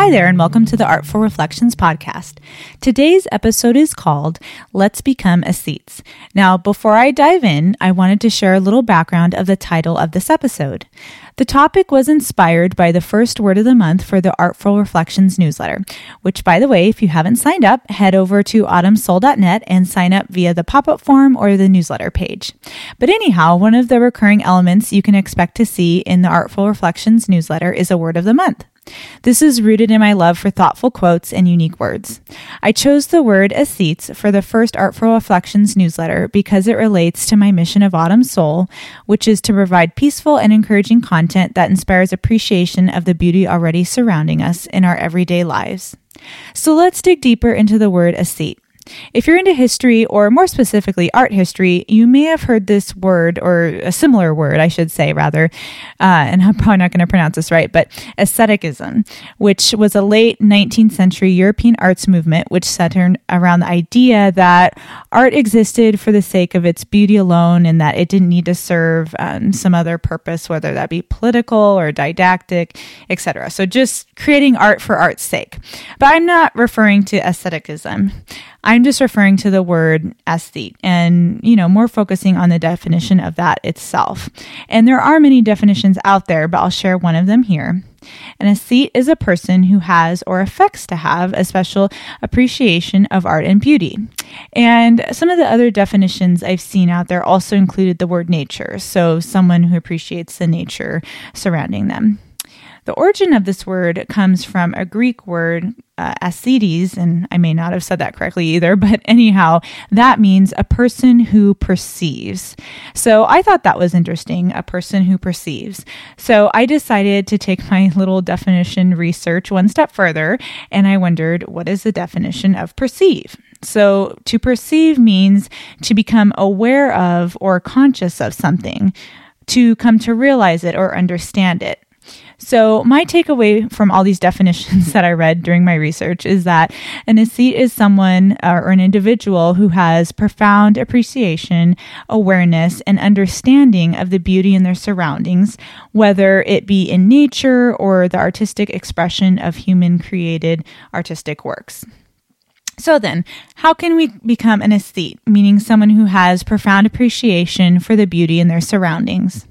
Hi there, and welcome to the Artful Reflections podcast. Today's episode is called Let's Become Aesthetes. Now, before I dive in, I wanted to share a little background of the title of this episode. The topic was inspired by the first word of the month for the Artful Reflections newsletter, which, by the way, if you haven't signed up, head over to autumnsoul.net and sign up via the pop up form or the newsletter page. But anyhow, one of the recurring elements you can expect to see in the Artful Reflections newsletter is a word of the month. This is rooted in my love for thoughtful quotes and unique words. I chose the word aesthetes for the first Artful Reflections newsletter because it relates to my mission of Autumn Soul, which is to provide peaceful and encouraging content that inspires appreciation of the beauty already surrounding us in our everyday lives. So let's dig deeper into the word aesthete. If you're into history, or more specifically art history, you may have heard this word, or a similar word, I should say, rather, uh, and I'm probably not going to pronounce this right, but aestheticism, which was a late 19th century European arts movement which centered around the idea that art existed for the sake of its beauty alone and that it didn't need to serve um, some other purpose, whether that be political or didactic, etc. So just creating art for art's sake. But I'm not referring to aestheticism. I'm just referring to the word aesthete and, you know, more focusing on the definition of that itself. And there are many definitions out there, but I'll share one of them here. An aesthete is a person who has or affects to have a special appreciation of art and beauty. And some of the other definitions I've seen out there also included the word nature. So, someone who appreciates the nature surrounding them. The origin of this word comes from a Greek word, uh, ascetes, and I may not have said that correctly either, but anyhow, that means a person who perceives. So I thought that was interesting, a person who perceives. So I decided to take my little definition research one step further, and I wondered what is the definition of perceive? So to perceive means to become aware of or conscious of something, to come to realize it or understand it. So, my takeaway from all these definitions that I read during my research is that an aesthete is someone uh, or an individual who has profound appreciation, awareness, and understanding of the beauty in their surroundings, whether it be in nature or the artistic expression of human created artistic works. So then, how can we become an aesthete, meaning someone who has profound appreciation for the beauty in their surroundings?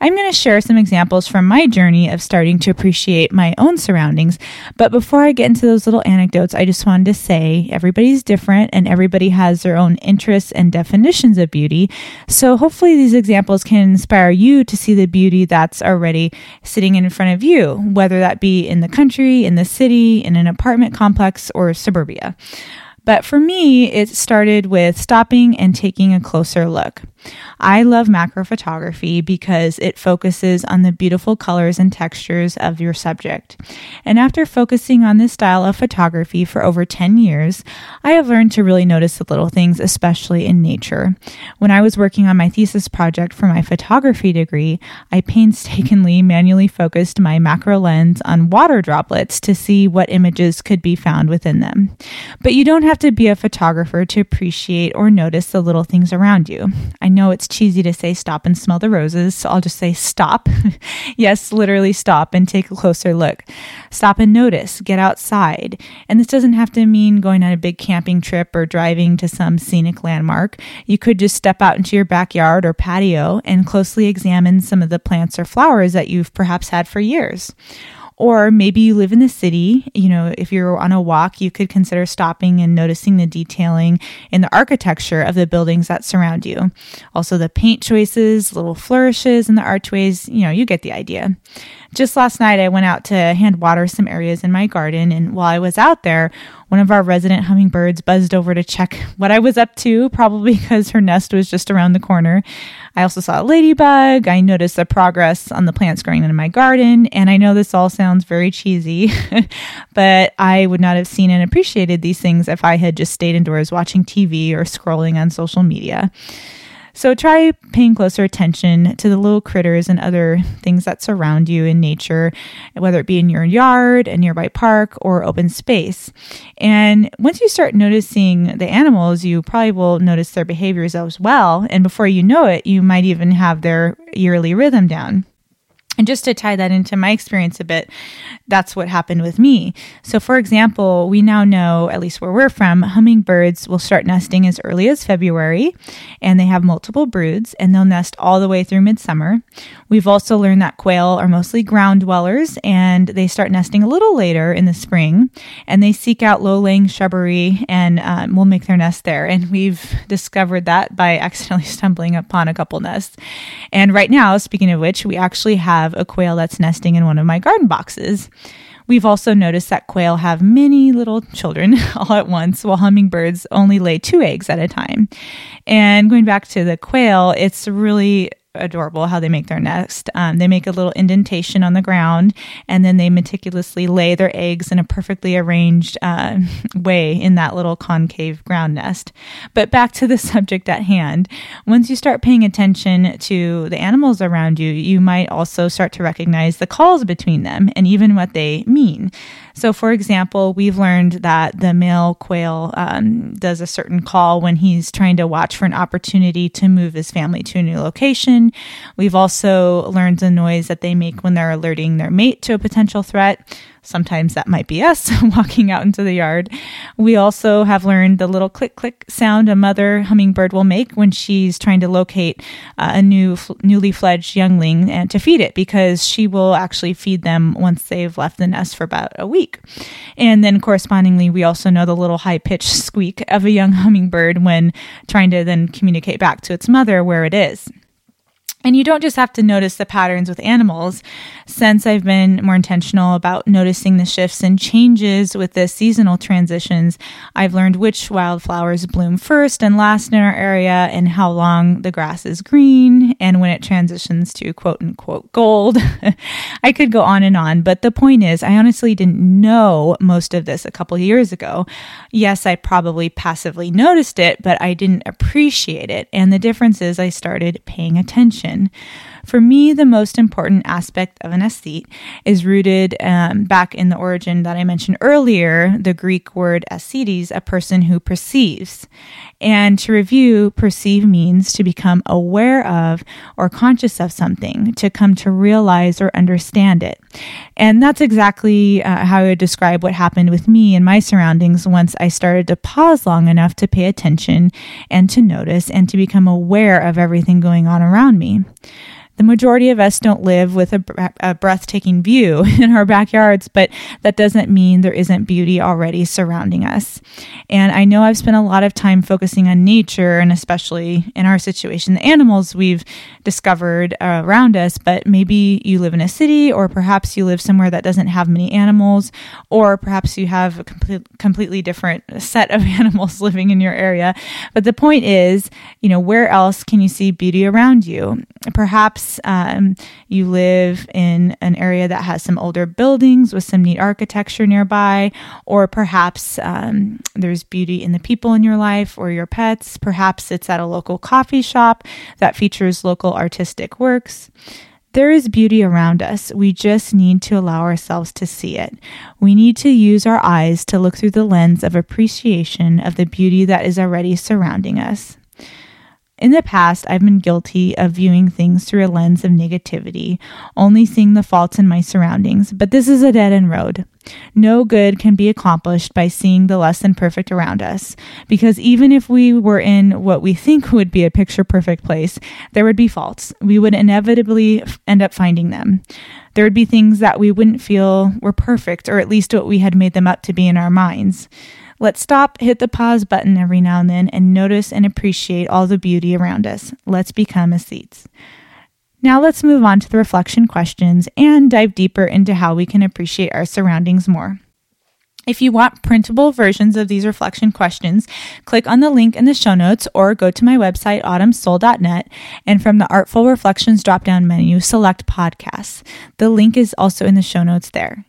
I'm going to share some examples from my journey of starting to appreciate my own surroundings. But before I get into those little anecdotes, I just wanted to say everybody's different and everybody has their own interests and definitions of beauty. So hopefully these examples can inspire you to see the beauty that's already sitting in front of you, whether that be in the country, in the city, in an apartment complex, or suburbia. But for me, it started with stopping and taking a closer look. I love macro photography because it focuses on the beautiful colors and textures of your subject. And after focusing on this style of photography for over 10 years, I have learned to really notice the little things, especially in nature. When I was working on my thesis project for my photography degree, I painstakingly manually focused my macro lens on water droplets to see what images could be found within them. But you don't have to be a photographer to appreciate or notice the little things around you. I know it's cheesy to say stop and smell the roses, so I'll just say stop. yes, literally stop and take a closer look. Stop and notice, get outside. And this doesn't have to mean going on a big camping trip or driving to some scenic landmark. You could just step out into your backyard or patio and closely examine some of the plants or flowers that you've perhaps had for years. Or maybe you live in the city. You know, if you're on a walk, you could consider stopping and noticing the detailing in the architecture of the buildings that surround you. Also, the paint choices, little flourishes in the archways. You know, you get the idea. Just last night, I went out to hand water some areas in my garden, and while I was out there, one of our resident hummingbirds buzzed over to check what I was up to, probably because her nest was just around the corner. I also saw a ladybug. I noticed the progress on the plants growing in my garden, and I know this all sounds very cheesy, but I would not have seen and appreciated these things if I had just stayed indoors watching TV or scrolling on social media. So try paying closer attention to the little critters and other things that surround you in nature, whether it be in your yard, a nearby park, or open space. And once you start noticing the animals, you probably will notice their behaviors as well. And before you know it, you might even have their yearly rhythm down. And just to tie that into my experience a bit, that's what happened with me. So, for example, we now know, at least where we're from, hummingbirds will start nesting as early as February and they have multiple broods and they'll nest all the way through midsummer. We've also learned that quail are mostly ground dwellers and they start nesting a little later in the spring and they seek out low laying shrubbery and um, will make their nest there. And we've discovered that by accidentally stumbling upon a couple nests. And right now, speaking of which, we actually have a quail that's nesting in one of my garden boxes. We've also noticed that quail have many little children all at once, while hummingbirds only lay two eggs at a time. And going back to the quail, it's really adorable how they make their nest. Um, they make a little indentation on the ground and then they meticulously lay their eggs in a perfectly arranged uh, way in that little concave ground nest. But back to the subject at hand. Once you start paying attention to the animals around you, you might also start to recognize the calls between them and even what they mean. So, for example, we've learned that the male quail um, does a certain call when he's trying to watch for an opportunity to move his family to a new location. We've also learned the noise that they make when they're alerting their mate to a potential threat. Sometimes that might be us walking out into the yard. We also have learned the little click click sound a mother hummingbird will make when she's trying to locate uh, a new newly fledged youngling and to feed it because she will actually feed them once they've left the nest for about a week. And then correspondingly, we also know the little high pitched squeak of a young hummingbird when trying to then communicate back to its mother where it is. And you don't just have to notice the patterns with animals. Since I've been more intentional about noticing the shifts and changes with the seasonal transitions, I've learned which wildflowers bloom first and last in our area and how long the grass is green and when it transitions to quote unquote gold. I could go on and on, but the point is, I honestly didn't know most of this a couple years ago. Yes, I probably passively noticed it, but I didn't appreciate it. And the difference is I started paying attention in. For me, the most important aspect of an aesthete is rooted um, back in the origin that I mentioned earlier, the Greek word ascetes, a person who perceives. And to review, perceive means to become aware of or conscious of something, to come to realize or understand it. And that's exactly uh, how I would describe what happened with me and my surroundings once I started to pause long enough to pay attention and to notice and to become aware of everything going on around me. The majority of us don't live with a, a, breathtaking view in our backyards, but that doesn't mean there isn't beauty already surrounding us. And I know I've spent a lot of time focusing on nature and especially in our situation, the animals we've discovered uh, around us, but maybe you live in a city or perhaps you live somewhere that doesn't have many animals, or perhaps you have a complete, completely different set of animals living in your area. But the point is, you know, where else can you see beauty around you? Perhaps perhaps um, you live in an area that has some older buildings with some neat architecture nearby, or perhaps um, there's beauty in the people in your life or your pets. Perhaps it's at a local coffee shop that features local artistic works. There is beauty around us. We just need to allow ourselves to see it. We need to use our eyes to look through the lens of appreciation of the beauty that is already surrounding us. In the past, I've been guilty of viewing things through a lens of negativity, only seeing the faults in my surroundings, but this is a dead end road. No good can be accomplished by seeing the less than perfect around us, because even if we were in what we think would be a picture perfect place, there would be faults. We would inevitably end up finding them. There would be things that we wouldn't feel were perfect, or at least what we had made them up to be in our minds. Let's stop, hit the pause button every now and then, and notice and appreciate all the beauty around us. Let's become aesthetes. Now let's move on to the reflection questions and dive deeper into how we can appreciate our surroundings more. If you want printable versions of these reflection questions, click on the link in the show notes or go to my website, autumnsoul.net, and from the Artful Reflections drop down menu, select podcasts. The link is also in the show notes there.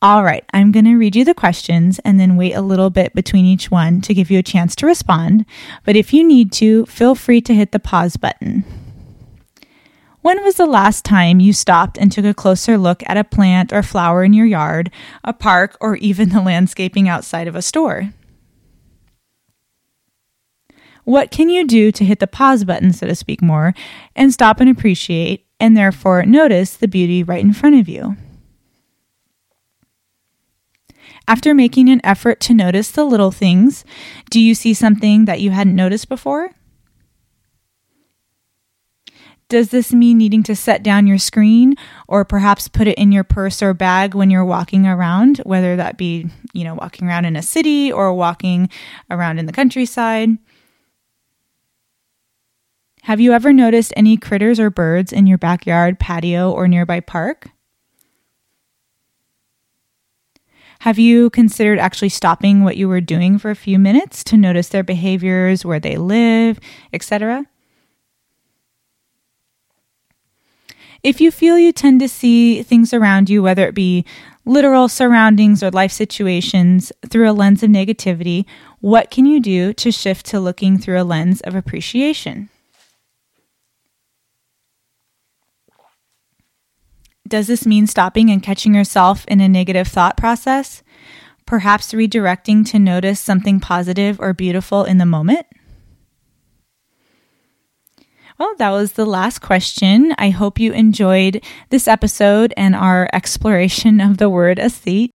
All right, I'm going to read you the questions and then wait a little bit between each one to give you a chance to respond. But if you need to, feel free to hit the pause button. When was the last time you stopped and took a closer look at a plant or flower in your yard, a park, or even the landscaping outside of a store? What can you do to hit the pause button, so to speak, more and stop and appreciate and therefore notice the beauty right in front of you. After making an effort to notice the little things, do you see something that you hadn't noticed before? Does this mean needing to set down your screen or perhaps put it in your purse or bag when you're walking around, whether that be, you know, walking around in a city or walking around in the countryside? Have you ever noticed any critters or birds in your backyard, patio, or nearby park? Have you considered actually stopping what you were doing for a few minutes to notice their behaviors, where they live, etc.? If you feel you tend to see things around you, whether it be literal surroundings or life situations, through a lens of negativity, what can you do to shift to looking through a lens of appreciation? Does this mean stopping and catching yourself in a negative thought process? Perhaps redirecting to notice something positive or beautiful in the moment? Well, that was the last question. I hope you enjoyed this episode and our exploration of the word aesthete.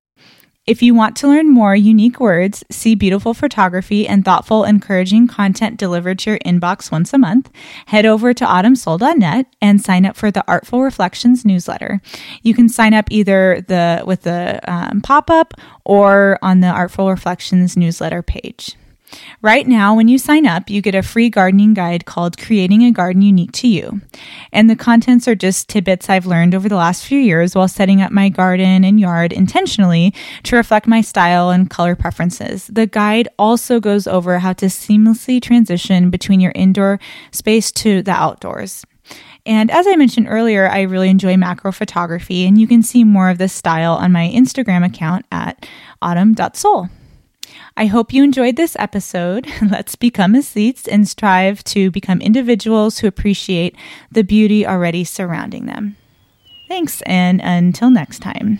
If you want to learn more unique words, see beautiful photography, and thoughtful, encouraging content delivered to your inbox once a month, head over to autumnsoul.net and sign up for the Artful Reflections newsletter. You can sign up either the with the um, pop up or on the Artful Reflections newsletter page. Right now, when you sign up, you get a free gardening guide called Creating a Garden Unique to You. And the contents are just tidbits I've learned over the last few years while setting up my garden and yard intentionally to reflect my style and color preferences. The guide also goes over how to seamlessly transition between your indoor space to the outdoors. And as I mentioned earlier, I really enjoy macro photography, and you can see more of this style on my Instagram account at autumn.soul. I hope you enjoyed this episode. Let's become aesthetes and strive to become individuals who appreciate the beauty already surrounding them. Thanks, and until next time.